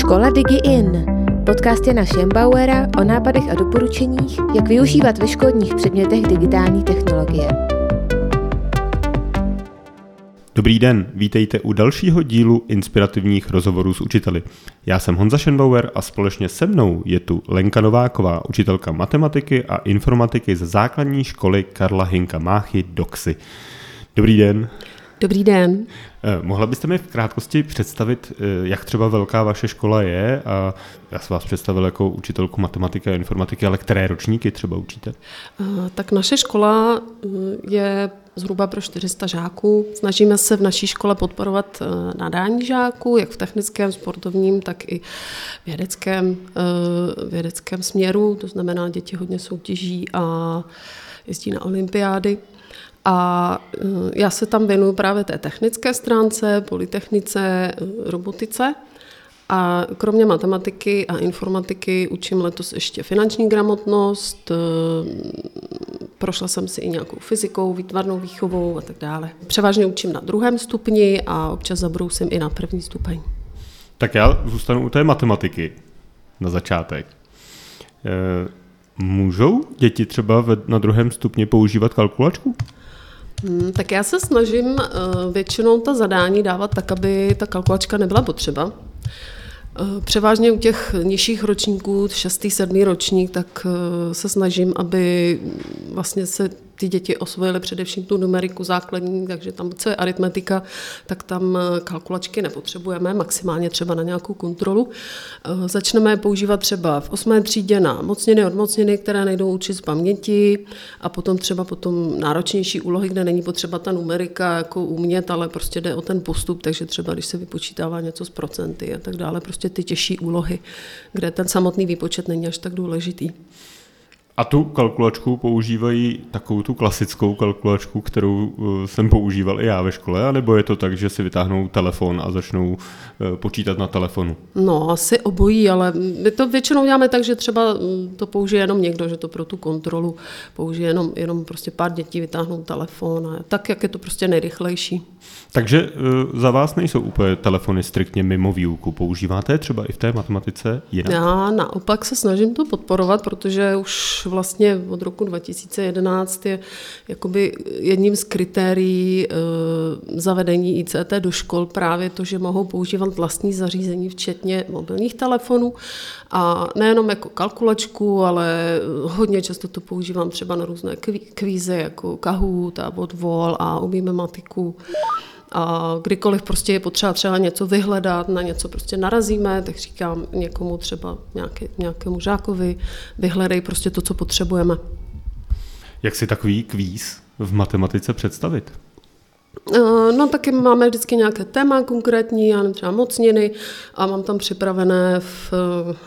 Škola DigiIn. Podcast Jana Schembauera o nápadech a doporučeních, jak využívat ve školních předmětech digitální technologie. Dobrý den, vítejte u dalšího dílu inspirativních rozhovorů s učiteli. Já jsem Honza Schenbauer a společně se mnou je tu Lenka Nováková, učitelka matematiky a informatiky ze základní školy Karla Hinka Máchy Doxy. Dobrý den. Dobrý den. Eh, mohla byste mi v krátkosti představit, eh, jak třeba velká vaše škola je? A já jsem vás představil jako učitelku matematiky a informatiky, ale které ročníky třeba učíte? Eh, tak naše škola je zhruba pro 400 žáků. Snažíme se v naší škole podporovat nadání žáků, jak v technickém, sportovním, tak i vědeckém, vědeckém směru. To znamená, děti hodně soutěží a jezdí na olympiády. A eh, já se tam věnuju právě té technické stránce, polytechnice, eh, robotice. A kromě matematiky a informatiky učím letos ještě finanční gramotnost, eh, prošla jsem si i nějakou fyzikou, výtvarnou výchovou a tak dále. Převážně učím na druhém stupni a občas zabrousím i na první stupeň. Tak já zůstanu u té matematiky na začátek. Můžou děti třeba na druhém stupni používat kalkulačku? Hmm, tak já se snažím uh, většinou ta zadání dávat tak, aby ta kalkulačka nebyla potřeba. Uh, převážně u těch nižších ročníků, 6. 7. ročník, tak uh, se snažím, aby vlastně se ty děti osvojily především tu numeriku základní, takže tam, co je aritmetika, tak tam eh, kalkulačky nepotřebujeme, maximálně třeba na nějakou kontrolu. Eh, začneme používat třeba v osmé třídě na mocniny, odmocniny, které nejdou učit z paměti a potom třeba potom náročnější úlohy, kde není potřeba ta numerika jako umět, ale prostě jde o ten postup, takže třeba když se vypočítává něco z procenty a tak dále, prostě ty těžší úlohy, kde ten samotný výpočet není až tak důležitý. A tu kalkulačku používají takovou tu klasickou kalkulačku, kterou eh, jsem používal i já ve škole, anebo je to tak, že si vytáhnou telefon a začnou eh, počítat na telefonu? No, asi obojí, ale my to většinou děláme tak, že třeba mm, to použije jenom někdo, že to pro tu kontrolu použije jenom, jenom prostě pár dětí vytáhnou telefon a tak, jak je to prostě nejrychlejší. Takže uh, za vás nejsou úplně telefony striktně mimo výuku. Používáte třeba i v té matematice jinak? Já naopak se snažím to podporovat, protože už vlastně od roku 2011 je jakoby jedním z kritérií uh, zavedení ICT do škol právě to, že mohou používat vlastní zařízení, včetně mobilních telefonů. A nejenom jako kalkulačku, ale hodně často to používám třeba na různé kvíze, jako Kahoot a Vodvol a umíme matiku. A kdykoliv prostě je potřeba třeba něco vyhledat, na něco prostě narazíme, tak říkám někomu třeba nějaký, nějakému žákovi, vyhledej prostě to, co potřebujeme. Jak si takový kvíz v matematice představit? Eh, no taky máme vždycky nějaké téma konkrétní, já nevím, třeba mocniny a mám tam připravené v,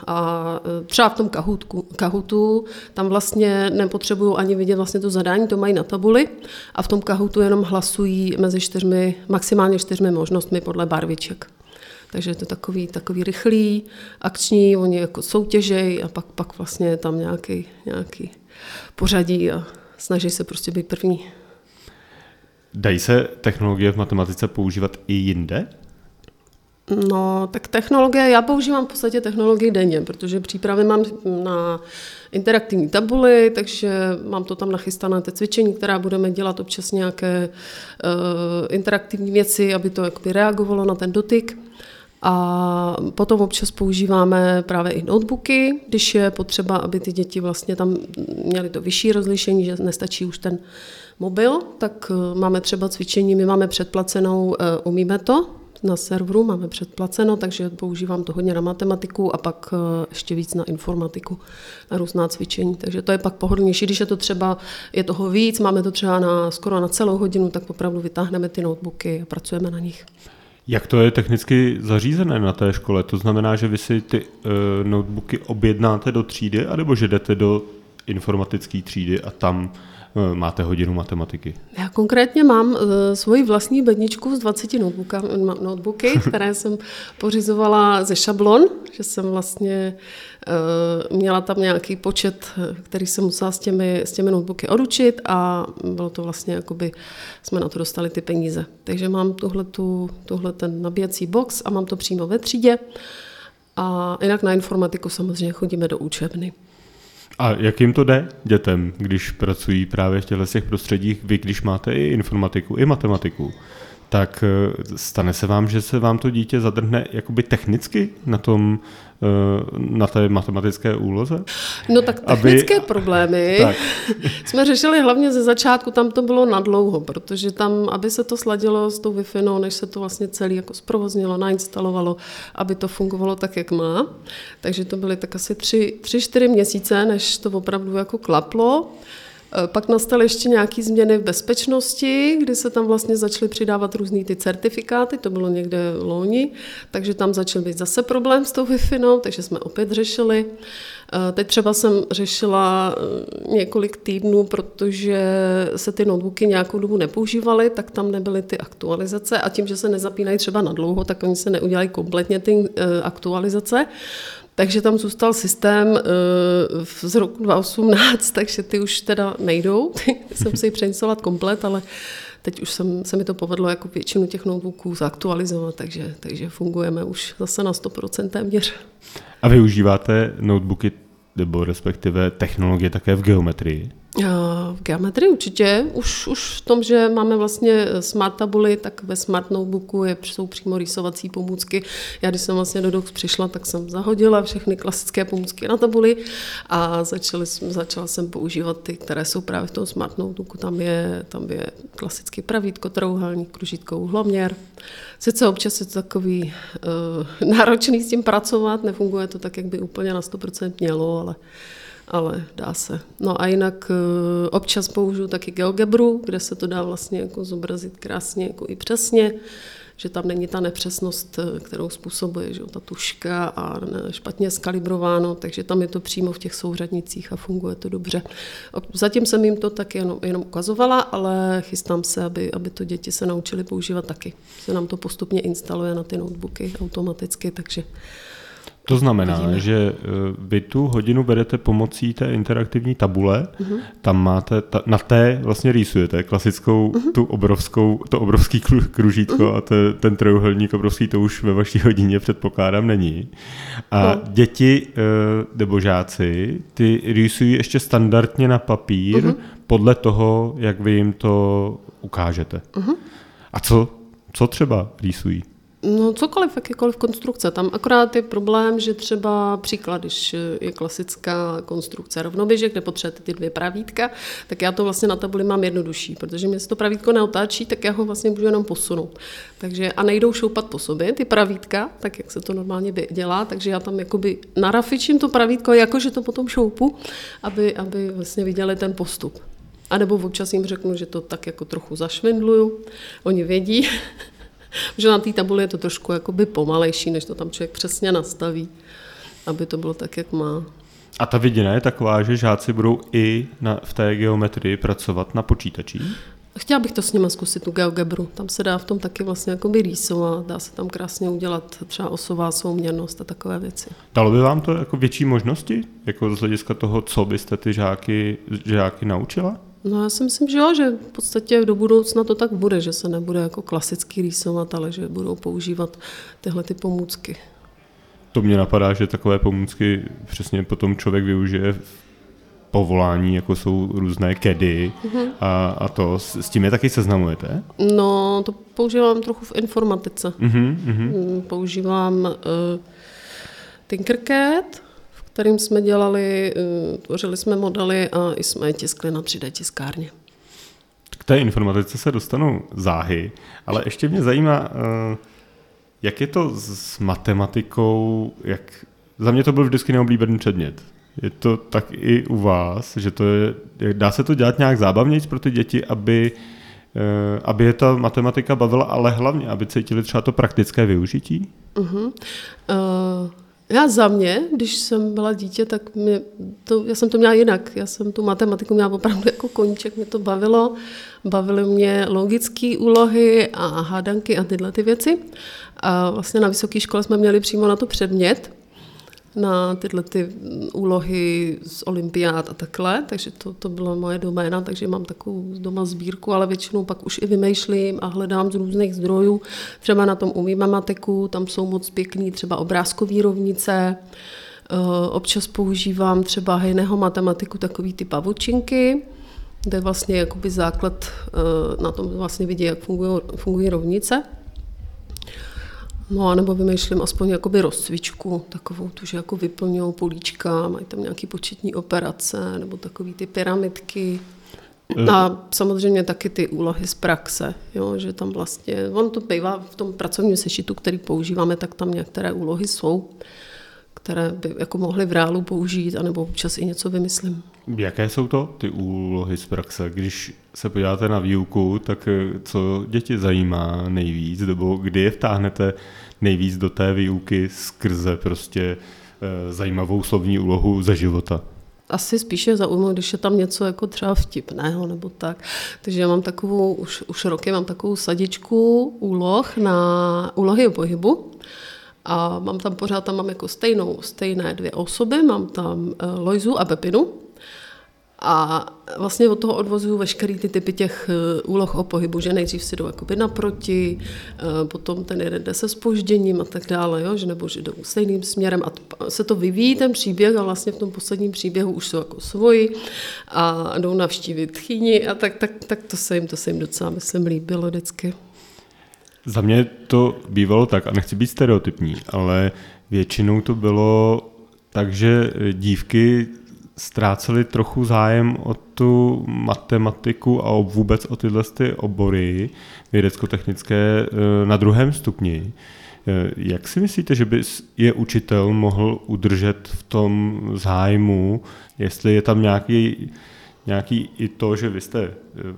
a eh, třeba v tom kahutku, kahutu, tam vlastně nepotřebuju ani vidět vlastně to zadání, to mají na tabuli a v tom kahutu jenom hlasují mezi čtyřmi, maximálně čtyřmi možnostmi podle barviček. Takže to je takový, takový rychlý, akční, oni jako soutěžej a pak, pak vlastně tam nějaký, nějaký pořadí a snaží se prostě být první. Dají se technologie v matematice používat i jinde? No, tak technologie, já používám v podstatě technologii denně, protože přípravy mám na interaktivní tabuli, takže mám to tam nachystané té cvičení, která budeme dělat občas nějaké uh, interaktivní věci, aby to jakoby reagovalo na ten dotyk. A potom občas používáme právě i notebooky, když je potřeba, aby ty děti vlastně tam měly to vyšší rozlišení, že nestačí už ten mobil, tak eh, máme třeba cvičení, my máme předplacenou, eh, umíme to, na serveru máme předplaceno, takže používám to hodně na matematiku a pak eh, ještě víc na informatiku, na různá cvičení. Takže to je pak pohodlnější, když je to třeba, je toho víc, máme to třeba na, skoro na celou hodinu, tak opravdu vytáhneme ty notebooky a pracujeme na nich. Jak to je technicky zařízené na té škole? To znamená, že vy si ty uh, notebooky objednáte do třídy, anebo že jdete do informatické třídy a tam uh, máte hodinu matematiky? Já konkrétně mám uh, svoji vlastní bedničku s 20 notebooka, notebooky, které jsem pořizovala ze šablon, že jsem vlastně uh, měla tam nějaký počet, který jsem musela s těmi, s těmi notebooky oručit a bylo to vlastně, jakoby jsme na to dostali ty peníze. Takže mám tuhle, tu, tuhle ten nabíjecí box a mám to přímo ve třídě. A jinak na informatiku samozřejmě chodíme do učebny. A jak jim to jde dětem, když pracují právě v těchto těch prostředích, vy když máte i informatiku, i matematiku? Tak eh, stane se vám, že se vám to dítě zadrhne jakoby technicky na tom, eh, na té matematické úloze? No tak technické aby... problémy tak. jsme řešili hlavně ze začátku, tam to bylo nadlouho, protože tam, aby se to sladilo s tou wi no, než se to vlastně celý jako zprovoznilo, nainstalovalo, aby to fungovalo tak, jak má. Takže to byly tak asi tři, tři čtyři měsíce, než to opravdu jako klaplo. Eh, pak nastaly ještě nějaké změny v bezpečnosti, kdy se tam vlastně začaly přidávat různé ty certifikáty, to bylo někde loni, takže tam začal být zase problém s tou wi no, takže jsme opět řešili. Eh, teď třeba jsem řešila eh, několik týdnů, protože se ty notebooky nějakou dobu nepoužívaly, tak tam nebyly ty aktualizace a tím, že se nezapínají třeba na dlouho, tak oni se neudělají kompletně ty aktualizace. Takže tam zůstal systém uh, z roku 2018, takže ty už teda nejdou. jsem si přeinstalovat komplet, ale teď už jsem, se mi to povedlo jako většinu těch notebooků zaktualizovat, takže, takže fungujeme už zase na 100% téměř. A využíváte notebooky nebo respektive technologie také v geometrii? V geometrii určitě. Už, už v tom, že máme vlastně smart tabuly, tak ve smart notebooku je, jsou přímo rýsovací pomůcky. Já když jsem vlastně do Docs přišla, tak jsem zahodila všechny klasické pomůcky na tabuli a začali, začala jsem používat ty, které jsou právě v tom smart notebooku. Tam je, tam je klasický pravítko, trouhelník, kružítko, uhloměr. Sice občas je to takový uh, náročný s tím pracovat, nefunguje to tak, jak by úplně na 100% mělo, ale ale dá se. No a jinak uh, občas použiju taky GeoGebru, kde se to dá vlastně jako zobrazit krásně jako i přesně, že tam není ta nepřesnost, eh, kterou způsobuje že ta tuška a špatně skalibrováno, takže tam je to přímo v těch souřadnicích a funguje to dobře. Zatím jsem jim to tak jenom, jenom ukazovala, ale chystám se, aby, aby to děti se naučili používat taky. Se nám to postupně instaluje na ty notebooky automaticky, takže to znamená, Vidíme. že eh, vy tu hodinu berete pomocí té interaktivní tabule, uh-huh. tam máte, ta, na té vlastně rýsujete klasickou, uh-huh. tu obrovskou, to obrovský kružítko uh-huh. a te, ten trojuhelník obrovský, to už ve vaší hodině předpokládám není. A no. děti eh, nebo žáci, ty rýsují ještě standardně na papír uh-huh. podle toho, jak vy jim to ukážete. Uh-huh. A co, co třeba rýsují? No cokoliv, jakékoliv konstrukce. Tam akorát je problém, že třeba příklad, když je klasická konstrukce rovnoběžek, kde potřebujete ty dvě pravítka, tak já to vlastně na tabuli mám jednodušší, protože mě se to pravítka neotáčí, tak já ho vlastně můžu jenom posunout. Takže a nejdou šoupat po sobě ty pravítka, tak jak se to normálně dělá, takže já tam jakoby narafičím to pravítko, jakože to potom šoupu, aby, aby vlastně viděli ten postup. A nebo občas jim řeknu, že to tak jako trochu zašvindluju. Oni vědí, že na té tabuli je to trošku jakoby pomalejší, než to tam člověk přesně nastaví, aby to bylo tak, jak má. A ta vidina je taková, že žáci budou i na, v té geometrii pracovat na počítači? Chtěla bych to s nimi zkusit, tu GeoGebru. Tam se dá v tom taky vlastně jako rýsovat, dá se tam krásně udělat třeba osová souměrnost a takové věci. Dalo by vám to jako větší možnosti, jako z hlediska toho, co byste ty žáky, žáky naučila? No já si myslím, že jo, že v podstatě do budoucna to tak bude, že se nebude jako klasicky rýsovat, ale že budou používat tyhle ty pomůcky. To mě napadá, že takové pomůcky přesně potom člověk využije v povolání, jako jsou různé kedy uh-huh. a, a to. S, s tím je taky seznamujete? No, to používám trochu v informatice. Uh-huh. Používám uh, Tinkercad, kterým jsme dělali, eh, tvořili jsme modely a i jsme je tiskli na 3D tiskárně. K té informatice se dostanou záhy, ale ještě mě zajímá, eh, jak je to s matematikou, jak... Za mě to byl vždycky neoblíbený předmět. Je to tak i u vás, že to je, dá se to dělat nějak zábavnějc pro ty děti, aby, eh, aby je ta matematika bavila, ale hlavně, aby cítili třeba to praktické využití? Uh-huh. Uh, já za mě, když jsem byla dítě, tak mě to, já jsem to měla jinak. Já jsem tu matematiku měla opravdu jako koníček, mě to bavilo. Bavily mě logické úlohy a hádanky a tyhle ty věci. A vlastně na vysoké škole jsme měli přímo na to předmět. Na tyhle ty úlohy z olympiád a takhle, takže to, to byla moje doména, takže mám takovou doma sbírku, ale většinou pak už i vymýšlím a hledám z různých zdrojů. Třeba na tom umím mamatiku, tam jsou moc pěkný třeba obrázkový rovnice, eh, občas používám třeba hejného matematiku, takový ty pavučinky, to je vlastně jakoby základ, eh, na tom vlastně vidí, jak fungují, fungují rovnice. No a nebo vymýšlím aspoň jakoby rozcvičku, takovou tu, že jako vyplňují políčka, mají tam nějaké početní operace, nebo takové ty pyramidky. Eh. A samozřejmě taky ty úlohy z praxe, jo, že tam vlastně, on to bývá v tom pracovním sešitu, který používáme, tak tam některé úlohy jsou, které by jako mohly v reálu použít, anebo občas i něco vymyslím. Jaké jsou to ty úlohy z praxe? Když se podíváte na výuku, tak eh, co děti zajímá nejvíc, nebo kdy je vtáhnete nejvíc do té výuky skrze prostě e, zajímavou slovní úlohu ze života? Asi spíše zaujmu, když je tam něco jako třeba vtipného nebo tak. Takže já mám takovou, už, už roky mám takovou sadičku úloh na úlohy o pohybu. A mám tam pořád, tam mám jako stejnou, stejné dvě osoby, mám tam e, Lojzu a Pepinu, a vlastně od toho odvozuju veškerý ty typy těch eh, úloh o pohybu, že nejdřív si jdou jakoby naproti, eh, potom ten jeden jde se spožděním a tak dále, jo? že nebo že jdou stejným směrem a se to vyvíjí ten příběh a vlastně v tom posledním příběhu už jsou jako svoji a jdou navštívit chyni a tak, tak, tak to, se jim, to se jim docela, myslím, líbilo vždycky. Za mě to bývalo tak, a nechci být stereotypní, ale většinou to bylo tak, že dívky ztráceli trochu zájem o tu matematiku a vůbec o tyhle ty obory vědecko-technické eh, na druhém stupni. Eh, jak si myslíte, že by je učitel mohl udržet v tom zájmu, jestli je tam nějaký nějaký i to, že vy jste eh,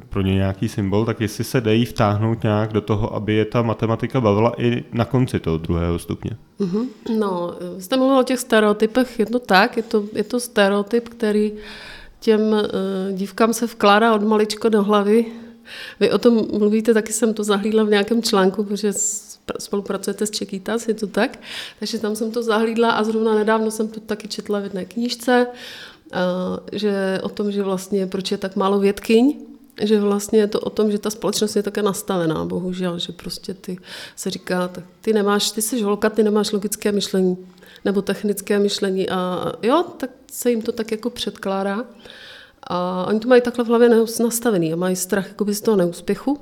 pro ně nějaký symbol, tak jestli se dají vtáhnout nějak do toho, aby je ta matematika bavila i na konci toho druhého stupně. Mm-hmm. No, jste mluvil o těch stereotypech, je to tak, je to, je to stereotyp, který těm uh, dívkám se vkládá od maličko do hlavy. Vy o tom mluvíte, taky jsem to zahlídla v nějakém článku, protože spolupracujete s Čekýtas, je to tak? Takže tam jsem to zahlídla a zrovna nedávno jsem to taky četla v jedné knížce že o tom, že vlastně proč je tak málo vědkyň, že vlastně je to o tom, že ta společnost je také nastavená, bohužel, že prostě ty se říká, tak ty nemáš, ty jsi holka, ty nemáš logické myšlení nebo technické myšlení a jo, tak se jim to tak jako předkládá. A oni to mají takhle v hlavě nastavený a mají strach jakoby z toho neúspěchu.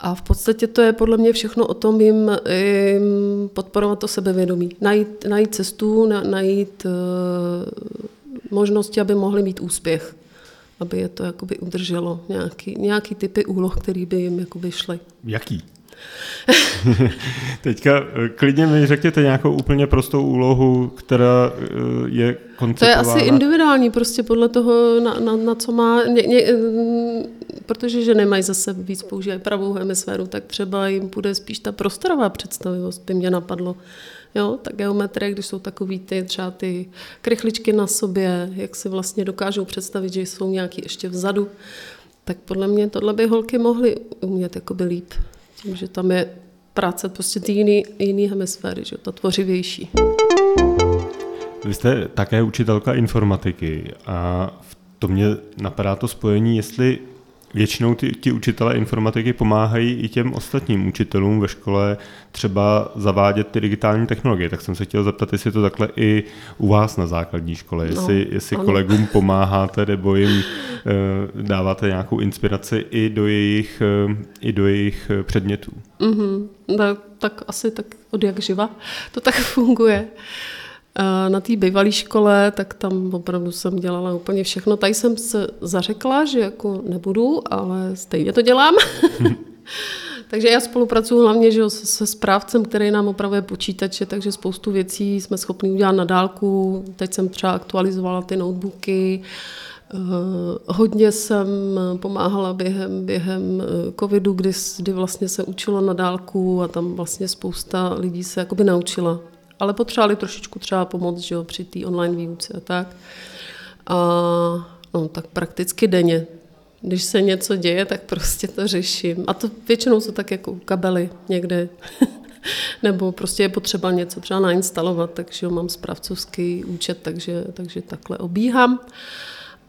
A v podstatě to je podle mě všechno o tom jim, jim podporovat to sebevědomí. Najít, najít cestu, najít uh, možnosti, aby mohli mít úspěch, aby je to jakoby udrželo, nějaký, nějaký typy úloh, který by jim jakoby šly. Jaký? Teďka eh, klidně mi řekněte nějakou úplně prostou úlohu, která eh, je koncepována. To je asi individuální, prostě podle toho, na, na, na co má, ně, ně, mm, protože že nemají zase víc používají pravou hemisféru, tak třeba jim bude spíš ta prostorová představivost, by mě napadlo. Jo, ta geometrie, když jsou takový ty třeba ty krychličky na sobě, jak si vlastně dokážou představit, že jsou nějaký ještě vzadu, tak podle mě tohle by holky mohly umět jakoby líp. Tím, že tam je práce prostě ty jiný, jiný hemisféry, že ta tvořivější. Vy jste také učitelka informatiky a v to mě napadá to spojení, jestli Většinou ty, ti učitelé informatiky pomáhají i těm ostatním učitelům ve škole třeba zavádět ty digitální technologie. Tak jsem se chtěl zeptat, jestli to takhle i u vás na základní škole, no, jestli, no, jestli kolegům pomáháte nebo jim uh, dáváte nějakou inspiraci i do jejich, uh, i do jejich předmětů. Mm-hmm, tak, tak asi tak od jak živa to tak funguje. Uh, na té bývalé škole, tak tam opravdu jsem dělala úplně všechno. Tady jsem se zařekla, že jako nebudu, ale stejně to dělám. takže já spolupracuji hlavně že, se správcem, který nám opravuje počítače, takže spoustu věcí jsme schopni udělat na dálku. Teď jsem třeba aktualizovala ty notebooky, eh, Hodně jsem pomáhala během, během eh, covidu, kdy, kdy vlastně se učilo na dálku a tam vlastně spousta lidí se jakoby naučila ale potřebovali trošičku třeba pomoc že jo, při té online výuce a tak. A no, tak prakticky denně. Když se něco děje, tak prostě to řeším. A to většinou jsou tak jako kabely někde nebo prostě je potřeba něco třeba nainstalovat, takže mám správcovský účet, takže, takže takhle obíhám.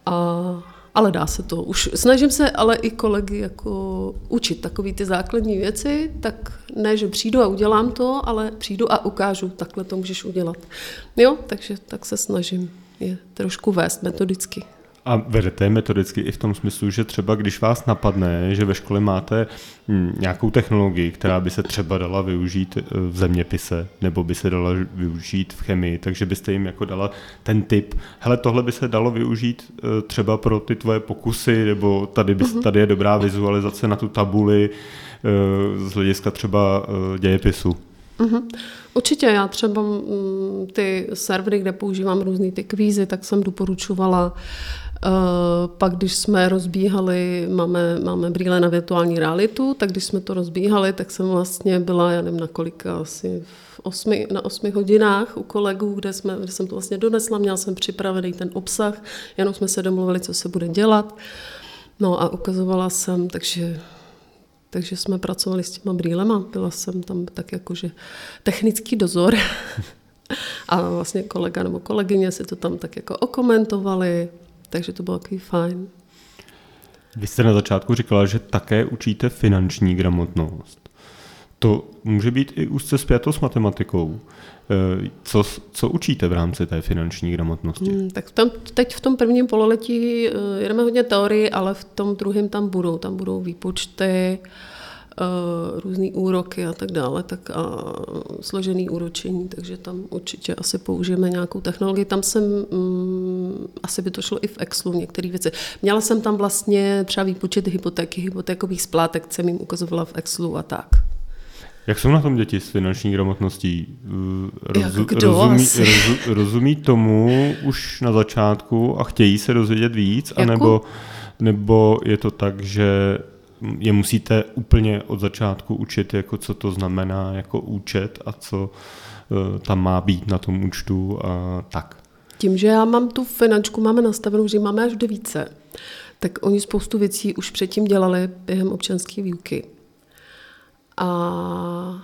A, ale dá se to. Už snažím se ale i kolegy jako učit takové ty základní věci, tak ne, že přijdu a udělám to, ale přijdu a ukážu, takhle to můžeš udělat. Jo, takže tak se snažím je trošku vést metodicky. A vedete metodicky i v tom smyslu, že třeba když vás napadne, že ve škole máte hm, nějakou technologii, která by se třeba dala využít eh, v zeměpise, nebo by se dala využít v chemii, takže byste jim jako dala ten tip, hele, tohle by se dalo využít eh, třeba pro ty tvoje pokusy, nebo tady, by, uh-huh. tady je dobrá vizualizace na tu tabuli eh, z hlediska třeba dějepisu. Uh-huh. Určitě, já třeba mm, ty servery, kde používám různé ty kvízy, tak jsem doporučovala Uh, pak, když jsme rozbíhali, máme, máme brýle na virtuální realitu, tak když jsme to rozbíhali, tak jsem vlastně byla, já nevím na kolika, asi v osmi, na osmi hodinách u kolegů, kde, jsme, kde jsem to vlastně donesla, měla jsem připravený ten obsah, jenom jsme se domluvili, co se bude dělat. No a ukazovala jsem, takže takže jsme pracovali s těma brýlema. Byla jsem tam tak jakože technický dozor. a vlastně kolega nebo kolegyně si to tam tak jako okomentovali, takže to bylo takový fajn. Vy jste na začátku říkala, že také učíte finanční gramotnost. To může být i úzce spjato s matematikou. Eh, co, co učíte v rámci té finanční gramotnosti? Hmm, tak v tom, teď v tom prvním pololetí eh, jedeme hodně teorii, ale v tom druhém tam budou. Tam budou výpočty, uh, různý úroky a tak dále, tak a složený úročení, takže tam určitě asi použijeme nějakou technologii. Tam jsem, um, asi by to šlo i v Excelu některé věci. Měla jsem tam vlastně třeba výpočet hypotéky, hypotékových splátek, jsem jim ukazovala v Excelu a tak. Jak jsou na tom děti s finanční gramotností? Rozu, rozumí, rozu, rozumí tomu už na začátku a chtějí se dozvědět víc? Jako? Anebo, nebo je to tak, že je musíte úplně od začátku učit, jako co to znamená jako účet a co uh, tam má být na tom účtu a tak. Tím, že já mám tu finančku, máme nastavenou, že máme až do více, tak oni spoustu věcí už předtím dělali během občanské výuky. A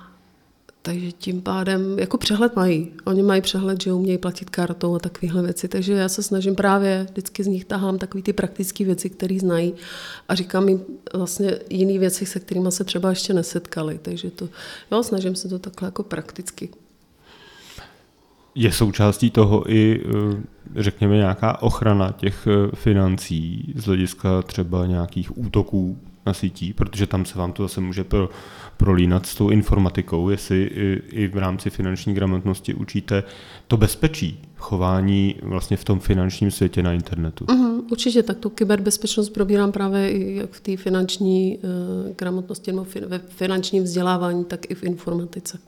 takže tím pádem jako přehled mají. Oni mají přehled, že umějí platit kartou a takovéhle věci. Takže já se snažím právě, vždycky z nich tahám takové ty praktické věci, které znají a říkám jim vlastně jiné věci, se kterými se třeba ještě nesetkali. Takže to, jo, snažím se to takhle jako prakticky. Je součástí toho i, eh, řekněme, nějaká ochrana těch eh, financí z hlediska třeba nějakých útoků na sítí, protože tam se vám to zase může pro, prolínat s tou informatikou, jestli i, i v rámci finanční gramotnosti učíte to bezpečí chování vlastně v tom finančním světě na internetu. Uh-huh, určitě, tak tu kyberbezpečnost probírám právě i jak v té finanční uh, gramotnosti nebo fi, ve finančním vzdělávání, tak i v informatice.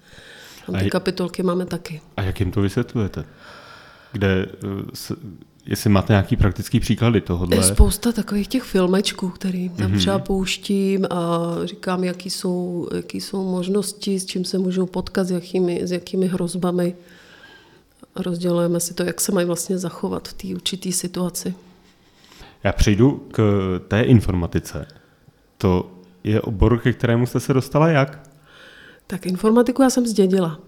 Tam ty a kapitolky máme taky. A jak jim to vysvětlujete? Kde se, jestli máte nějaký praktický příklady tohohle. Je spousta takových těch filmečků, který tam mm-hmm. třeba pouštím a říkám, jaký jsou, jaký jsou možnosti, s čím se můžou potkat, s jakými, s jakými hrozbami. Rozdělujeme si to, jak se mají vlastně zachovat v té určité situaci. Já přejdu k té informatice. To je obor, ke kterému jste se dostala jak? Tak informatiku já jsem zdědila.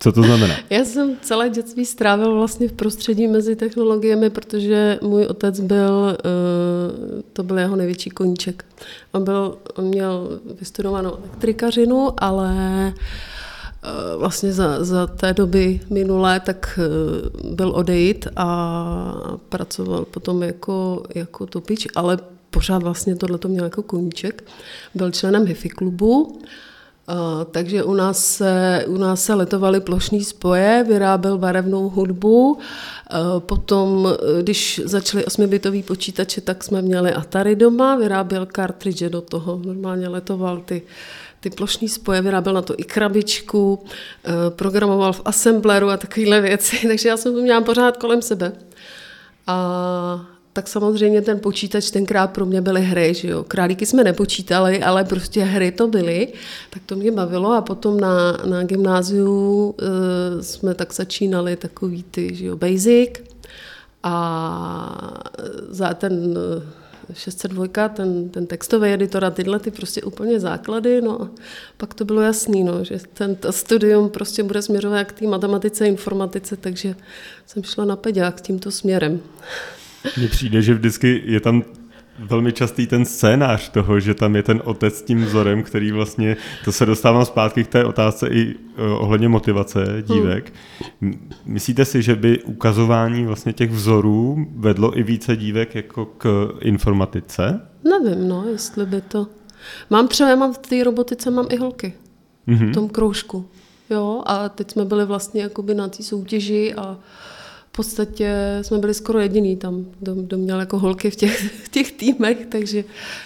Co to znamená? Já jsem celé dětství strávil vlastně v prostředí mezi technologiemi, protože můj otec byl, eh, to byl jeho největší koníček. On, byl, on měl vystudovanou elektrikařinu, ale eh, vlastně za, za té doby minulé, tak eh, byl odejít a pracoval potom jako, jako topič, ale pořád vlastně tohle to měl jako koníček. Byl členem HIFI klubu takže u nás, se, u nás se letovaly plošní spoje, vyráběl barevnou hudbu. potom, když začaly osmibitový počítače, tak jsme měli Atari doma, vyráběl cartridge do toho. Normálně letoval ty, ty plošní spoje, vyráběl na to i krabičku, programoval v assembleru a takovéhle věci. Takže já jsem to měla pořád kolem sebe. A tak samozřejmě ten počítač tenkrát pro mě byly hry, že jo. Králíky jsme nepočítali, ale prostě hry to byly, tak to mě bavilo a potom na, na gymnáziu e, jsme tak začínali takový ty, že jo, basic a za ten 602, ten, ten textový editor a tyhle ty prostě úplně základy, no a pak to bylo jasný, no, že ten studium prostě bude směřovat k té matematice informatice, takže jsem šla na peďák tímto směrem. Mně přijde, že vždycky je tam velmi častý ten scénář toho, že tam je ten otec s tím vzorem, který vlastně, to se dostávám zpátky k té otázce i uh, ohledně motivace dívek. Hmm. Myslíte si, že by ukazování vlastně těch vzorů vedlo i více dívek jako k informatice? Nevím, no, jestli by to... Mám třeba, já mám v té robotice mám i holky. Mm-hmm. V tom kroužku. Jo, a teď jsme byli vlastně jakoby na té soutěži a podstatě jsme byli skoro jediný tam, kdo, kdo měl jako holky v těch, v těch týmech, takže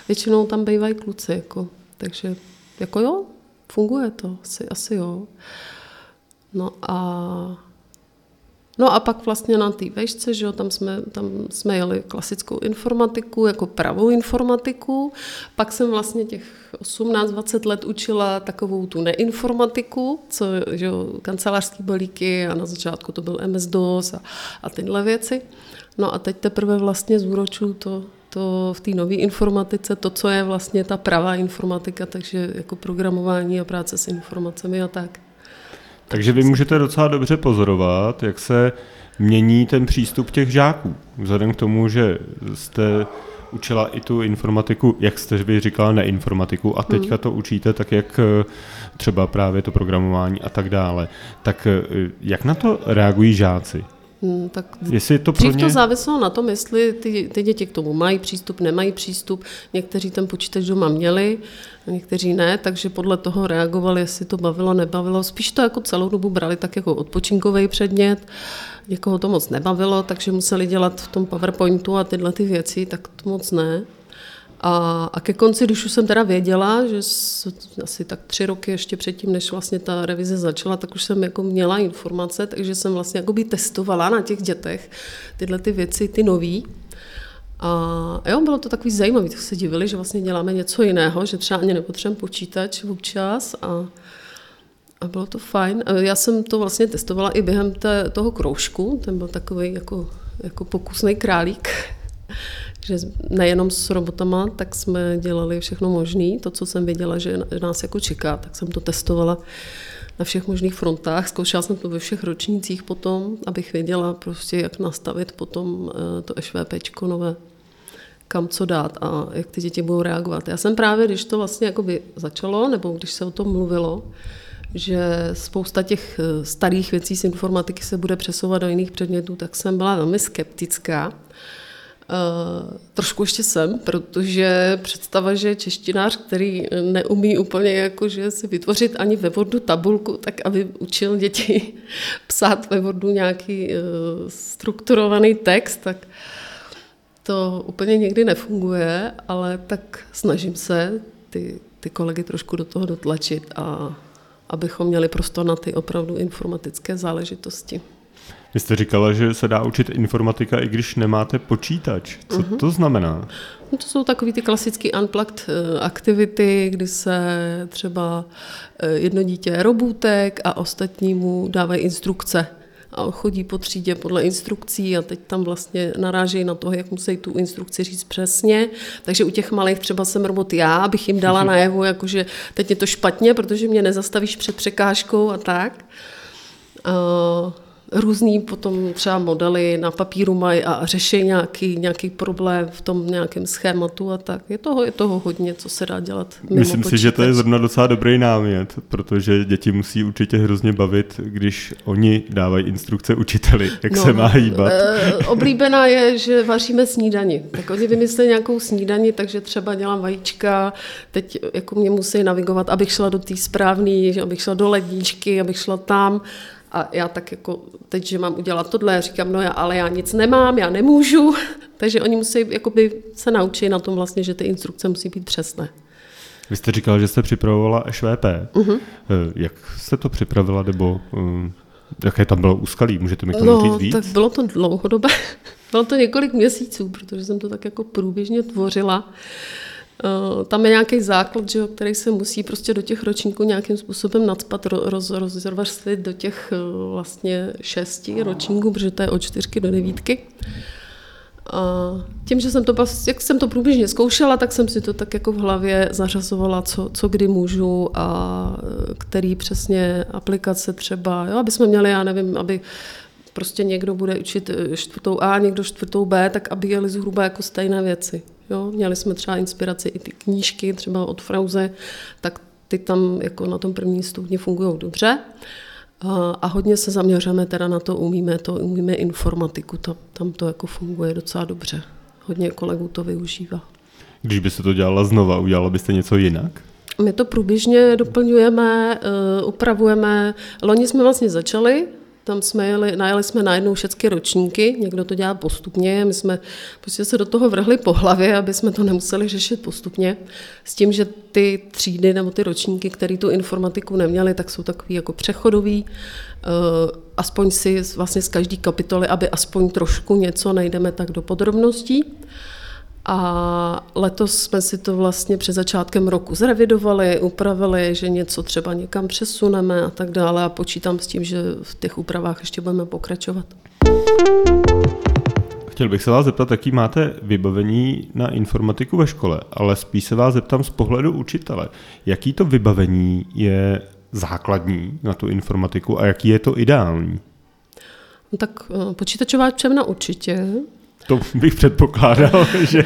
většinou tam bývají kluci. Jako, takže jako jo, funguje to, asi, asi jo. No a No a pak vlastně na té vejšce, že jo, tam jsme, tam jsme jeli klasickou informatiku, jako pravou informatiku. Pak jsem vlastně těch 18-20 let učila takovou tu neinformatiku, co, že jo, kancelářský balíky a na začátku to byl MS-DOS a, a tyhle věci. No a teď teprve vlastně zúročuju to, to v té nové informatice, to, co je vlastně ta pravá informatika, takže jako programování a práce s informacemi a tak. Takže vy můžete docela dobře pozorovat, jak se mění ten přístup těch žáků. Vzhledem k tomu, že jste učila i tu informatiku, jak jste vy říkala, neinformatiku a teďka hmm. to učíte tak, jak eh, třeba právě to programování a tak dále. Tak eh, jak na to reagují žáci? Hmm, tak jestli to pro ně... to záviselo na tom, jestli ty, ty děti k tomu mají přístup, nemají přístup. Někteří ten počítač doma měli, někteří ne, takže podle toho reagovali, jestli to bavilo, nebavilo. Spíš to jako celou dobu brali tak jako odpočinkový předmět. Někoho to moc nebavilo, takže museli dělat v tom PowerPointu a tyhle ty věci, tak to moc ne. A, a ke konci, když už jsem teda věděla, že asi tak tři roky ještě předtím, než vlastně ta revize začala, tak už jsem jako měla informace, takže jsem vlastně jako by testovala na těch dětech tyhle ty věci, ty nový. A jo, bylo to takový zajímavé, tak se divili, že vlastně děláme něco jiného, že třeba ani nepotřebujeme počítač občas a, a bylo to fajn. Já jsem to vlastně testovala i během té, toho kroužku, ten byl takový jako, jako pokusný králík, že nejenom s robotama, tak jsme dělali všechno možné. To, co jsem věděla, že nás jako čeká, tak jsem to testovala na všech možných frontách. Zkoušela jsem to ve všech ročnících potom, abych věděla prostě, jak nastavit potom eh, to ŠVP nové kam co dát a jak ty děti budou reagovat. Já jsem právě, když to vlastně jakoby začalo, nebo když se o tom mluvilo, že spousta těch eh, starých věcí z informatiky se bude přesouvat do jiných předmětů, tak jsem byla velmi skeptická. Uh, trošku ještě jsem, protože představa, že češtinář, který neumí úplně jako, že si vytvořit ani ve Wordu tabulku, tak aby učil děti psát ve Wordu nějaký uh, strukturovaný text, tak to úplně někdy nefunguje, ale tak snažím se ty, ty kolegy trošku do toho dotlačit a abychom měli prostor na ty opravdu informatické záležitosti. Vy jste říkala, že se dá učit informatika, i když nemáte počítač. Co uh-huh. to znamená? No to jsou takové ty klasické unplugged eh, aktivity, kdy se třeba eh, jedno dítě je robůtek a ostatní mu dávají instrukce a chodí po třídě podle instrukcí a teď tam vlastně narážejí na to, jak musí tu instrukci říct přesně. Takže u těch malých třeba jsem robot já, abych jim dala najevo, jakože teď je to špatně, protože mě nezastavíš před překážkou a tak. Uh, různý potom třeba modely na papíru mají a řeší nějaký, nějaký problém v tom nějakém schématu a tak. Je toho, je toho hodně, co se dá dělat. Mimo Myslím počítač. si, že to je zrovna docela dobrý námět, protože děti musí určitě hrozně bavit, když oni dávají instrukce učiteli, jak no, se má hýbat. E, oblíbená je, že vaříme snídani. Tak oni vymysleli nějakou snídani, takže třeba dělám vajíčka, teď jako mě musí navigovat, abych šla do té správné, abych šla do ledničky, abych šla tam a já tak jako teď, že mám udělat tohle, říkám, no já, ale já nic nemám, já nemůžu. Takže oni musí jakoby se naučit na tom vlastně, že ty instrukce musí být přesné. Vy jste říkal, že jste připravovala ŠVP. Uh-huh. Mhm. Eh, jak jste to připravila, nebo um, jaké tam bylo úskalí? Můžete mi to no, říct víc? tak bylo to dlouhodobé. bylo to několik měsíců, protože jsem to tak jako průběžně tvořila. Eh, tam je nějaký základ, že, který se musí prostě do těch ročníků nějakým způsobem nadspat, roz, rozvrstvit do těch eh, vlastně šesti ročníků, protože to je od čtyřky do devítky. A tím, že jsem to, jak jsem to průběžně zkoušela, tak jsem si to tak jako v hlavě zařazovala, co, co kdy můžu a který přesně aplikace třeba, jo, aby jsme měli, já nevím, aby prostě někdo bude učit čtvrtou A, někdo čtvrtou B, tak aby jeli zhruba jako stejné věci. Jo? Měli jsme třeba inspiraci i ty knížky, třeba od Frauze, tak ty tam jako na tom prvním stupni fungují dobře. A hodně se zaměříme teda na to, umíme to, umíme informatiku, tam, tam to jako funguje docela dobře. Hodně kolegů to využívá. Když byste to dělala znova, udělala byste něco jinak? My to průběžně doplňujeme, eh, upravujeme. Loni jsme vlastně začali tam jsme jeli, najeli jsme najednou všechny ročníky, někdo to dělá postupně, my jsme prostě se do toho vrhli po hlavě, aby jsme to nemuseli řešit postupně, s tím, že ty třídy nebo ty ročníky, které tu informatiku neměli, tak jsou takový jako přechodový, eh, aspoň si vlastně z každé kapitoly, aby aspoň trošku něco najdeme tak do podrobností. A letos jsme si to vlastně před začátkem roku zrevidovali, upravili, že něco třeba někam přesuneme a tak dále a počítám s tím, že v těch úpravách ještě budeme pokračovat. Chtěl bych se vás zeptat, jaký máte vybavení na informatiku ve škole, ale spíš se vás zeptám z pohledu učitele. Jaký to vybavení je základní na tu informatiku a jaký je to ideální? No tak eh, počítačová učebna určitě, to bych předpokládal, že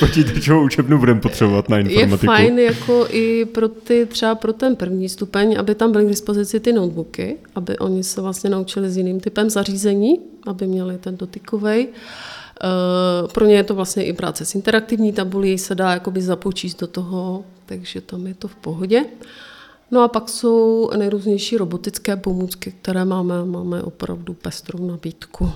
počítačovou učebnu budeme potřebovat na informatiku. Je fajn jako i pro ty, třeba pro ten první stupeň, aby tam byly k dispozici ty notebooky, aby oni se vlastně naučili s jiným typem zařízení, aby měli ten dotykový. Eh, pro ně je to vlastně i práce s interaktivní tabulí, se dá jakoby započíst do toho, takže tam je to v pohodě. No a pak jsou nejrůznější robotické pomůcky, které máme, máme opravdu pestrou nabídku.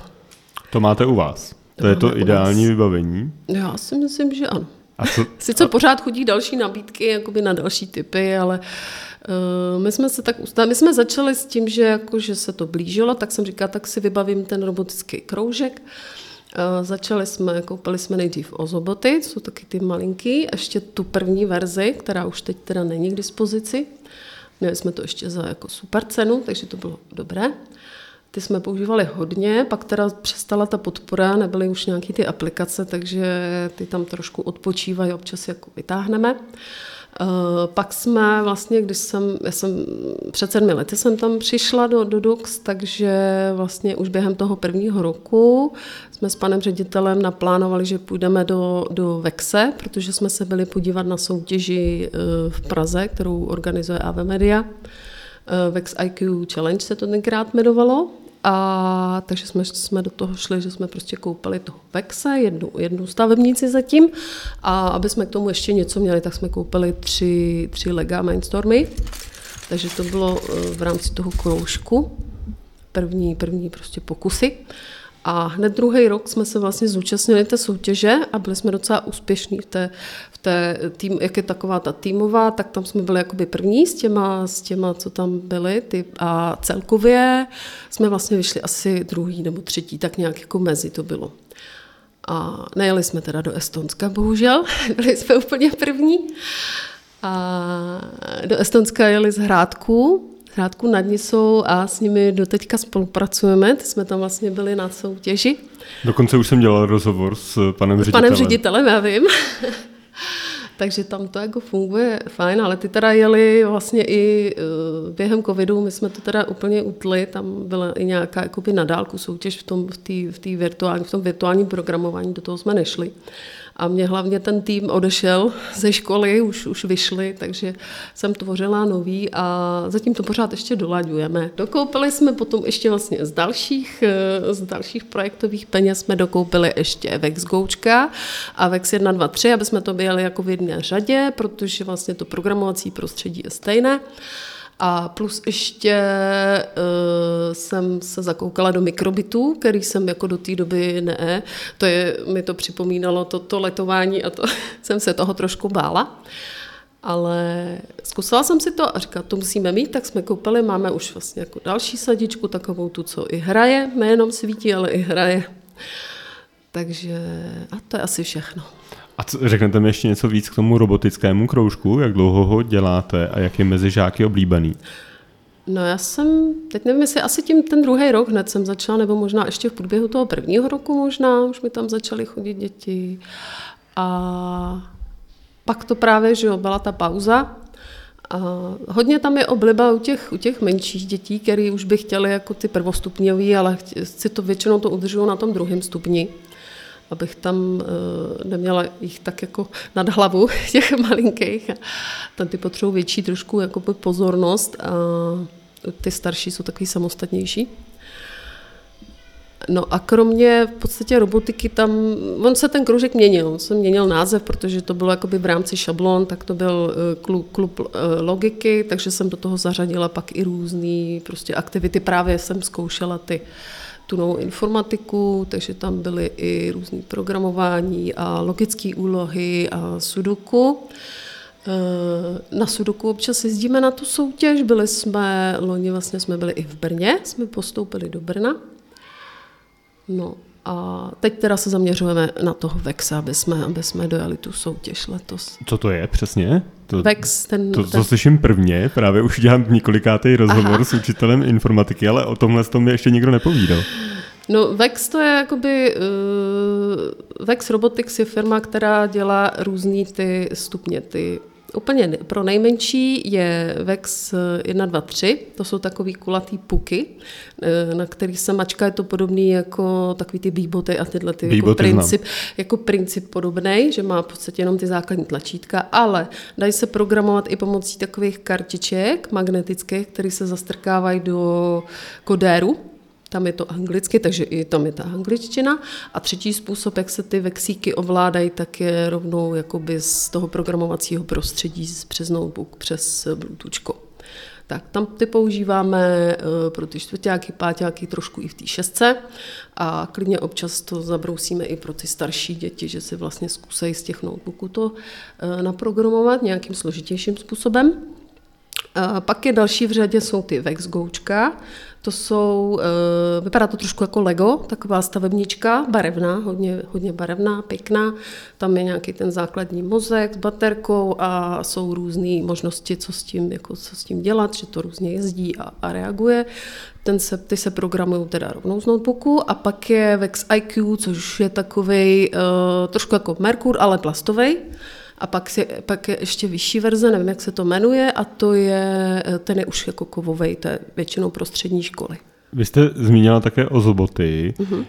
To máte u vás? To je to ideální vybavení? Já si myslím, že ano. A co, Sice a... pořád chodí další nabídky jakoby na další typy, ale uh, my jsme se tak ustavili, my jsme začali s tím, že, jako, že se to blížilo, tak jsem říkala, tak si vybavím ten robotický kroužek. Uh, začali jsme, koupili jsme nejdřív ozoboty, jsou taky ty malinký, ještě tu první verzi, která už teď teda není k dispozici. Měli jsme to ještě za jako super cenu, takže to bylo dobré. Ty jsme používali hodně, pak teda přestala ta podpora, nebyly už nějaké ty aplikace, takže ty tam trošku odpočívají, občas jako vytáhneme. Eh, pak jsme vlastně, když jsem, já jsem před sedmi lety jsem tam přišla do, do Dux, takže vlastně už během toho prvního roku jsme s panem ředitelem naplánovali, že půjdeme do, do Vexe, protože jsme se byli podívat na soutěži eh, v Praze, kterou organizuje AV Media. Eh, Vex IQ Challenge se to tenkrát jmenovalo. A takže jsme, jsme do toho šli, že jsme prostě koupili toho Vexe, jednu, jednu stavebnici zatím. A aby jsme k tomu ještě něco měli, tak jsme koupili tři, tři Lega Mindstormy. Takže to bylo eh, v rámci toho kroužku. První, první prostě pokusy. A hned druhý rok jsme se vlastně zúčastnili té soutěže a byli jsme docela úspěšní v té, v té tým, jak je taková ta týmová, tak tam jsme byli jakoby první s těma, s těma co tam byli. Ty, a celkově jsme vlastně vyšli asi druhý nebo třetí, tak nějak jako mezi to bylo. A nejeli jsme teda do Estonska, bohužel, byli jsme úplně první. A do Estonska jeli z Hrádku, Hrádku nad Nisou a s nimi doteďka spolupracujeme. Ty jsme tam vlastně byli na soutěži. Dokonce už jsem dělal rozhovor s panem ředitelem. S panem ředitelem, já vím. Takže tam to jako funguje fajn, ale ty teda jeli vlastně i eh, během covidu, my jsme to teda úplně utli, tam byla i nějaká jakoby nadálku soutěž v tom, v, tý, v, tý virtuální, v tom virtuálním programování, do toho jsme nešli. A mě hlavně ten tým odešel ze školy, už, už vyšli, takže jsem tvořila nový a zatím to pořád ještě dolaďujeme. Dokoupili jsme potom ještě vlastně z dalších, eh, z dalších projektových peněz jsme dokoupili ještě Vex Goučka a Vex 1, 2, 3, aby jsme to byli jako v jedné řadě, protože vlastně to programovací prostředí je stejné. A plus ještě uh, jsem se zakoukala do mikrobitů, který jsem jako do té doby ne. To je, mi to připomínalo to, to letování a to jsem se toho trošku bála. Ale zkusila jsem si to a říkala, to musíme mít, tak jsme koupili, máme už vlastně jako další sadičku, takovou tu, co i hraje, nejenom svítí, ale i hraje. Takže a to je asi všechno. A co, řeknete mi ještě něco víc k tomu robotickému kroužku? Jak dlouho ho děláte a jak je mezi žáky oblíbený? No já jsem, teď nevím, jestli asi tím ten druhý rok hned jsem začala, nebo možná ještě v průběhu toho prvního roku možná, už mi tam začaly chodit děti. A pak to právě, že jo, byla ta pauza. A hodně tam je obliba u těch, u těch menších dětí, které už by chtěli jako ty prvostupňový, ale si to většinou to udržují na tom druhém stupni abych tam uh, neměla jich tak jako nad hlavu těch malinkých. Tam ty potřebují větší trošku jako pozornost a ty starší jsou takový samostatnější. No a kromě v podstatě robotiky tam, on se ten kroužek měnil, on se měnil název, protože to bylo jakoby v rámci šablon, tak to byl eh, klub, klub eh, logiky, takže jsem do toho zařadila pak i různé prostě aktivity, právě jsem zkoušela ty tu novou informatiku, takže tam byly i různé programování a logické úlohy a sudoku. Eh, na Sudoku občas jezdíme na tu soutěž, byli jsme, loni vlastně jsme byli i v Brně, jsme postoupili do Brna. No a teď teda se zaměřujeme na toho Vexa, aby jsme, aby jsme dojeli tu soutěž letos. Co to je přesně? To, Vex, ten... To, to ten... slyším prvně, právě už dělám několikátý rozhovor Aha. s učitelem informatiky, ale o tomhle tom mi ještě nikdo nepovídal. No Vex to je jakoby, uh, Vex Robotics je firma, která dělá různý ty stupně, ty Úplně pro nejmenší je VEX 1, 2, 3, to jsou takový kulatý puky, eh, na kterých se mačka. Je to podobný jako takový ty výboty a tyhle ty jako princip, jako princip podobný, že má v podstatě jenom ty základní tlačítka, ale dají se programovat i pomocí takových kartiček magnetických, které se zastrkávají do kodéru, tam je to anglicky, takže i tam je ta angličtina. A třetí způsob, jak se ty vexíky ovládají, tak je rovnou jakoby z toho programovacího prostředí přes notebook, přes Bluetooth. Tak tam ty používáme eh, pro ty čtvrtáky, páťáky, trošku i v té šestce a klidně občas to zabrousíme i pro ty starší děti, že si vlastně zkusejí z těch notebooků to eh, naprogramovat nějakým složitějším způsobem. Pak je další v řadě, jsou ty Vexgoučka, to jsou, eh, vypadá to trošku jako Lego, taková stavebnička, barevná, hodně, hodně barevná, pěkná. Tam je nějaký ten základní mozek s baterkou a jsou různé možnosti, co s tím, jako, co s tím dělat, že to různě jezdí a, a reaguje. Ten se, ty se programují teda rovnou z notebooku a pak je Vex IQ, což je takový uh, trošku jako Merkur, ale plastový. A pak, si, pak je ještě vyšší verze, nevím, jak se to jmenuje, a to je, ten je už jako kovovej, to je většinou prostřední školy. Vy jste zmínila také o roboty. Uh-huh.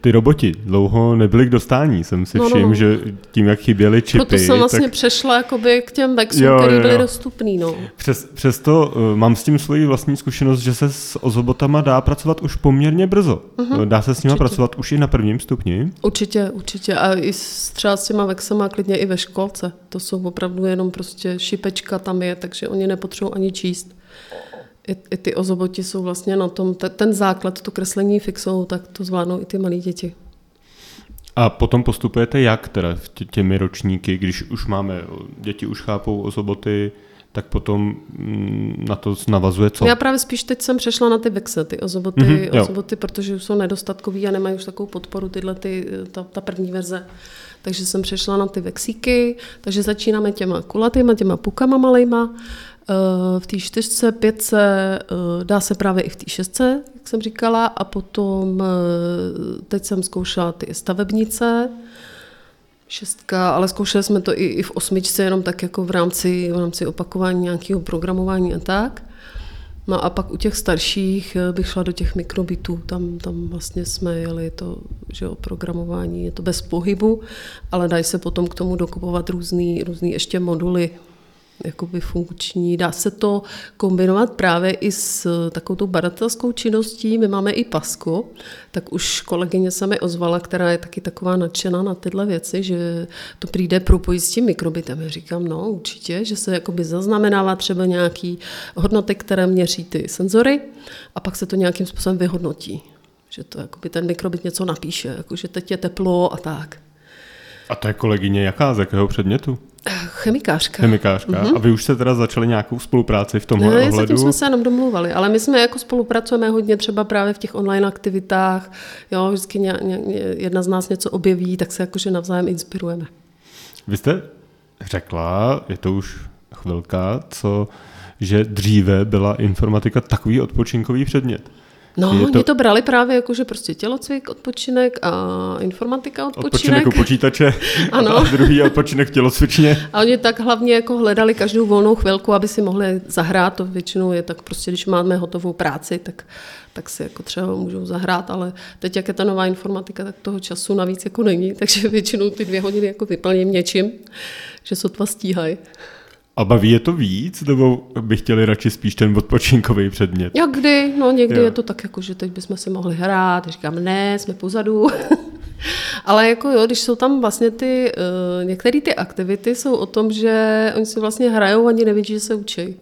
Ty roboti dlouho nebyly k dostání. Jsem si no, všiml, no, no. že tím, jak chyběly čipy... Proto jsem vlastně tak... přešla jakoby k těm Vexům, které byly dostupný. No. Přes, přesto uh, mám s tím svoji vlastní zkušenost, že se s ozobotama dá pracovat už poměrně brzo. Uh-huh. Dá se s nimi pracovat už i na prvním stupni? Určitě, určitě. A i s, třeba s těma Vexama klidně i ve školce. To jsou opravdu jenom prostě šipečka tam je, takže oni nepotřebují ani číst i, i ty ozoboti jsou vlastně na tom, ten základ, to kreslení fixou, tak to zvládnou i ty malé děti. A potom postupujete jak teda tě, těmi ročníky, když už máme, děti už chápou ozoboty, tak potom mm, na to navazuje co? Já právě spíš teď jsem přešla na ty vexe, ty ozoboty, mm-hmm, ozoboty protože jsou nedostatkový a nemají už takovou podporu tyhle ty, ta, ta první verze. Takže jsem přešla na ty vexíky, takže začínáme těma kulatýma, těma pukama malejma, v té čtyřce, pětce, eh, dá se právě i v té šestce, jak jsem říkala, a potom eh, teď jsem zkoušela ty stavebnice, šestka, ale zkoušeli jsme to i, i v osmičce, jenom tak jako v rámci, v rámci opakování nějakého programování a tak. No a pak u těch starších eh, bych šla do těch mikrobitů, tam, tam vlastně jsme jeli to, že o programování, je to bez pohybu, ale dají se potom k tomu dokupovat různý, různý ještě moduly, jakoby funkční. Dá se to kombinovat právě i s takovou tou badatelskou činností. My máme i pasku, tak už kolegyně se mi ozvala, která je taky taková nadšená na tyhle věci, že to přijde propojit s tím mikrobitem. Já říkám, no určitě, že se jakoby zaznamenává třeba nějaký hodnoty, které měří ty senzory a pak se to nějakým způsobem vyhodnotí. Že to jakoby ten mikrobit něco napíše, jako že teď je teplo a tak. A je kolegyně jaká, z jakého předmětu? Chemikářka. Chemikářka. Mm-hmm. A vy už jste teda začali nějakou spolupráci v tomhle ne, ohledu? Zatím jsme se jenom domluvali, ale my jsme jako spolupracujeme hodně třeba právě v těch online aktivitách. Jo, vždycky ně, ně, jedna z nás něco objeví, tak se jakože navzájem inspirujeme. Vy jste řekla, je to už chvilka, co že dříve byla informatika takový odpočinkový předmět. No, to... oni to brali právě jako, že prostě tělocvik, odpočinek a informatika, odpočinek. Odpočinek u počítače ano. a druhý odpočinek tělocvičně. A oni tak hlavně jako hledali každou volnou chvilku, aby si mohli zahrát. To většinou je tak prostě, když máme hotovou práci, tak, tak si jako třeba můžou zahrát, ale teď, jak je ta nová informatika, tak toho času navíc jako není, takže většinou ty dvě hodiny jako vyplním něčím, že sotva stíhají. A baví je to víc, nebo by chtěli radši spíš ten odpočinkový předmět? Jak kdy, no někdy jo. je to tak, jako, že teď bychom si mohli hrát, říkám ne, jsme pozadu. Ale jako jo, když jsou tam vlastně ty, uh, některé ty aktivity jsou o tom, že oni si vlastně hrajou, ani nevidí, že se učí.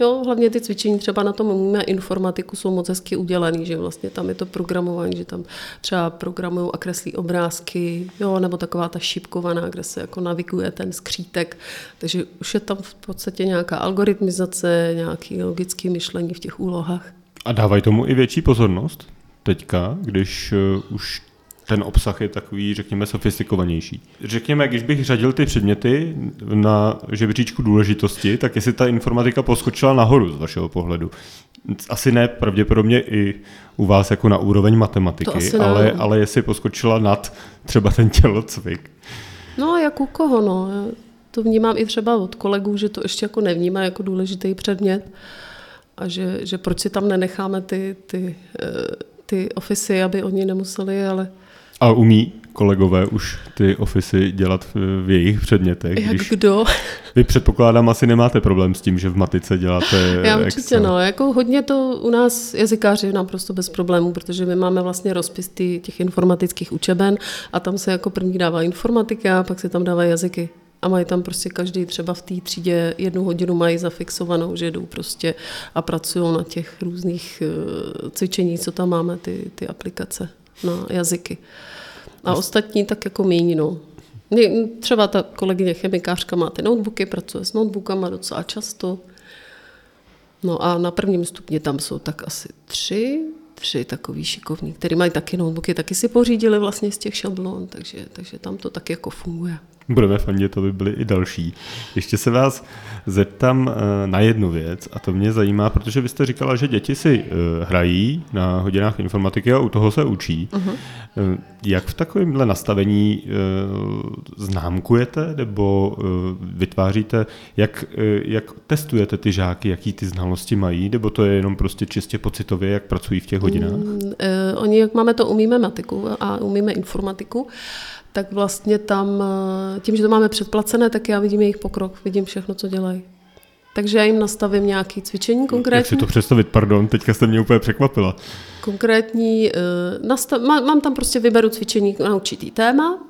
Jo, hlavně ty cvičení třeba na tom umíme informatiku jsou moc hezky udělaný, že vlastně tam je to programování, že tam třeba programují a kreslí obrázky, jo, nebo taková ta šipkovaná, kde se jako naviguje ten skřítek. Takže už je tam v podstatě nějaká algoritmizace, nějaký logický myšlení v těch úlohách. A dávají tomu i větší pozornost teďka, když uh, už ten obsah je takový, řekněme, sofistikovanější. Řekněme, když bych řadil ty předměty na žebříčku důležitosti, tak jestli ta informatika poskočila nahoru z vašeho pohledu. Asi ne, pravděpodobně i u vás jako na úroveň matematiky, ale, ale jestli poskočila nad třeba ten tělocvik. No, jak u koho, no. Já to vnímám i třeba od kolegů, že to ještě jako nevnímá jako důležitý předmět a že, že proč si tam nenecháme ty, ty, eh, ty ofisy, aby oni nemuseli, ale a umí kolegové už ty ofisy dělat v, jejich předmětech? Jak když kdo? Vy předpokládám asi nemáte problém s tím, že v matice děláte Já určitě Excel. no, jako hodně to u nás jazykáři naprosto bez problémů, protože my máme vlastně rozpis těch informatických učeben a tam se jako první dává informatika a pak se tam dává jazyky. A mají tam prostě každý třeba v té třídě jednu hodinu mají zafixovanou, že jdou prostě a pracují na těch různých uh, cvičení, co tam máme, ty, ty aplikace na jazyky. A ostatní tak jako méně, no. Třeba ta kolegyně chemikářka má ty notebooky, pracuje s notebookama docela často. No a na prvním stupni tam jsou tak asi tři, tři takový šikovní, který mají taky notebooky, taky si pořídili vlastně z těch šablon, takže, takže tam to tak jako funguje. Budeme fandit, to by byly i další. Ještě se vás zeptám eh, na jednu věc a to mě zajímá, protože vy jste říkala, že děti si eh, hrají na hodinách informatiky a u toho se učí. Uh-huh. Jak v takovémhle nastavení známkujete nebo vytváříte, jak, jak testujete ty žáky, jaký ty znalosti mají, nebo to je jenom prostě čistě pocitově, jak pracují v těch hodinách? Mm, oni, jak máme to, umíme matiku a umíme informatiku, tak vlastně tam, eh, tím, že to máme předplacené, tak já vidím jejich pokrok, vidím všechno, co dělají. Takže já jim nastavím nějaké cvičení konkrétní. Jak si to představit, pardon, teďka jste mě úplně překvapila. Konkrétní, uh, nastav, má, mám tam prostě vyberu cvičení na určitý téma, uh,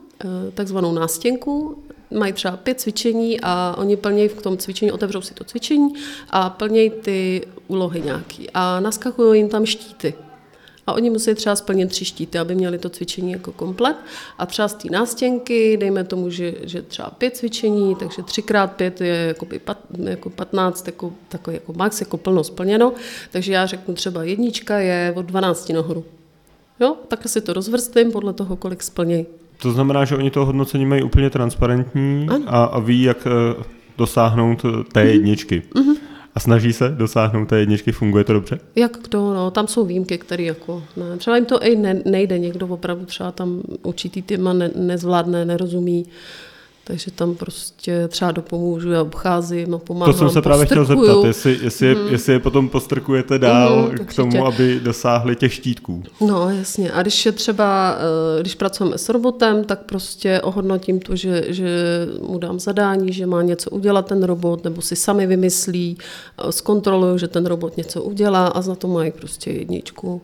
takzvanou nástěnku, mají třeba pět cvičení a oni plnějí v tom cvičení, otevřou si to cvičení a plnějí ty úlohy nějaký. A naskakují jim tam štíty a oni musí třeba splnit tři štíty, aby měli to cvičení jako komplet. A třeba z té nástěnky, dejme tomu, že, že třeba pět cvičení, takže třikrát pět je jako, pat, jako 15, jako, takový jako max, jako plno splněno. Takže já řeknu třeba jednička je od 12 nahoru. Jo, takhle si to rozvrstvím podle toho, kolik splnějí. To znamená, že oni to hodnocení mají úplně transparentní a, a ví, jak eh, dosáhnout té mhm. jedničky. Mm-hmm. A snaží se dosáhnout té jedničky, funguje to dobře? Jak to, no, tam jsou výjimky, které jako, ne, třeba jim to i ne, nejde, někdo opravdu třeba tam určitý téma ne, nezvládne, nerozumí, takže tam prostě třeba dopomůžu, já obcházím a pomáhám, To jsem se právě chtěl zeptat, jestli, jestli, mm. jestli je potom postrkujete dál mm, k tomu, aby dosáhli těch štítků. No jasně, a když je třeba, eh, když pracujeme s robotem, tak prostě ohodnotím to, že, že mu dám zadání, že má něco udělat ten robot, nebo si sami vymyslí, eh, zkontroluju, že ten robot něco udělá a za to mají prostě jedničku.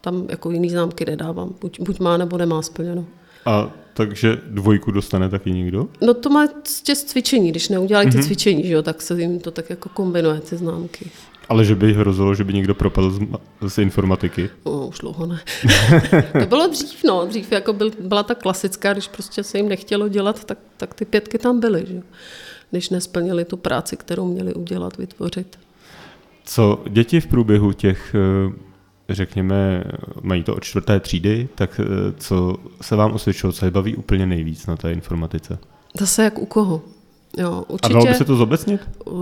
Tam jako jiný známky nedávám, buď, buď má nebo nemá splněno. A takže dvojku dostane taky někdo? No to má z cvičení, když neudělají ty mm-hmm. cvičení, že jo, tak se jim to tak jako kombinuje, ty známky. Ale že by hrozilo, že by někdo propadl z, z informatiky? No, už dlouho ne. to bylo dřív, no. Dřív jako byl, byla ta klasická, když prostě se jim nechtělo dělat, tak, tak ty pětky tam byly, že Než nesplnili tu práci, kterou měli udělat, vytvořit. Co děti v průběhu těch eh, řekněme, mají to od čtvrté třídy, tak eh, co se vám osvědčilo, co je baví úplně nejvíc na té informatice? Zase jak u koho. Jo, určitě. A dalo by se to zobecnit? Uh,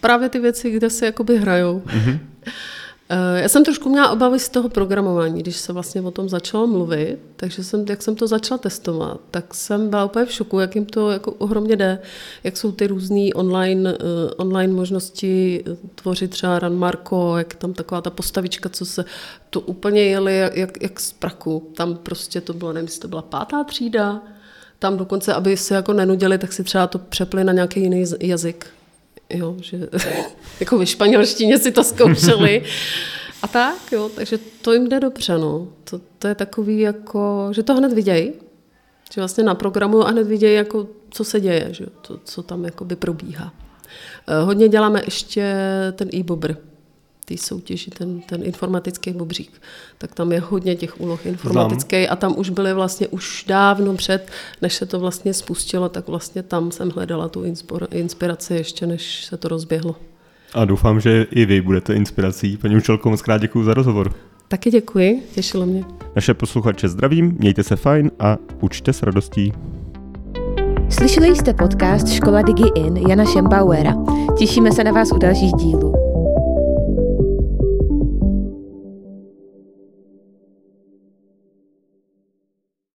právě ty věci, kde se jakoby hrajou. Mm-hmm. Já jsem trošku měla obavy z toho programování, když se vlastně o tom začalo mluvit, takže jsem, jak jsem to začala testovat, tak jsem byla úplně v šoku, jak jim to jako ohromně jde, jak jsou ty různé online, uh, online možnosti tvořit třeba Run Marko, jak tam taková ta postavička, co se to úplně jeli jak, jak, jak z praku. Tam prostě to bylo, nevím, jestli to byla pátá třída, tam dokonce, aby se jako nenudili, tak si třeba to přepli na nějaký jiný jazyk. Jo, že jako ve španělštině si to zkoušeli. A tak, jo, takže to jim jde dobře, no. To, to je takový jako, že to hned vidějí, že vlastně na programu a hned vidějí, jako, co se děje, že to, co tam jakoby probíhá. Eh, hodně děláme ještě ten e-bobr, té soutěži, ten, ten informatický bobřík. Tak tam je hodně těch úloh informatických a tam už byly vlastně už dávno před, než se to vlastně spustilo, tak vlastně tam jsem hledala tu inspiraci ještě, než se to rozběhlo. A doufám, že i vy budete inspirací. Paní učitelko, moc krát děkuji za rozhovor. Taky děkuji, těšilo mě. Naše posluchače zdravím, mějte se fajn a učte s radostí. Slyšeli jste podcast Škola Digi In Jana Šembauera. Těšíme se na vás u dalších dílů.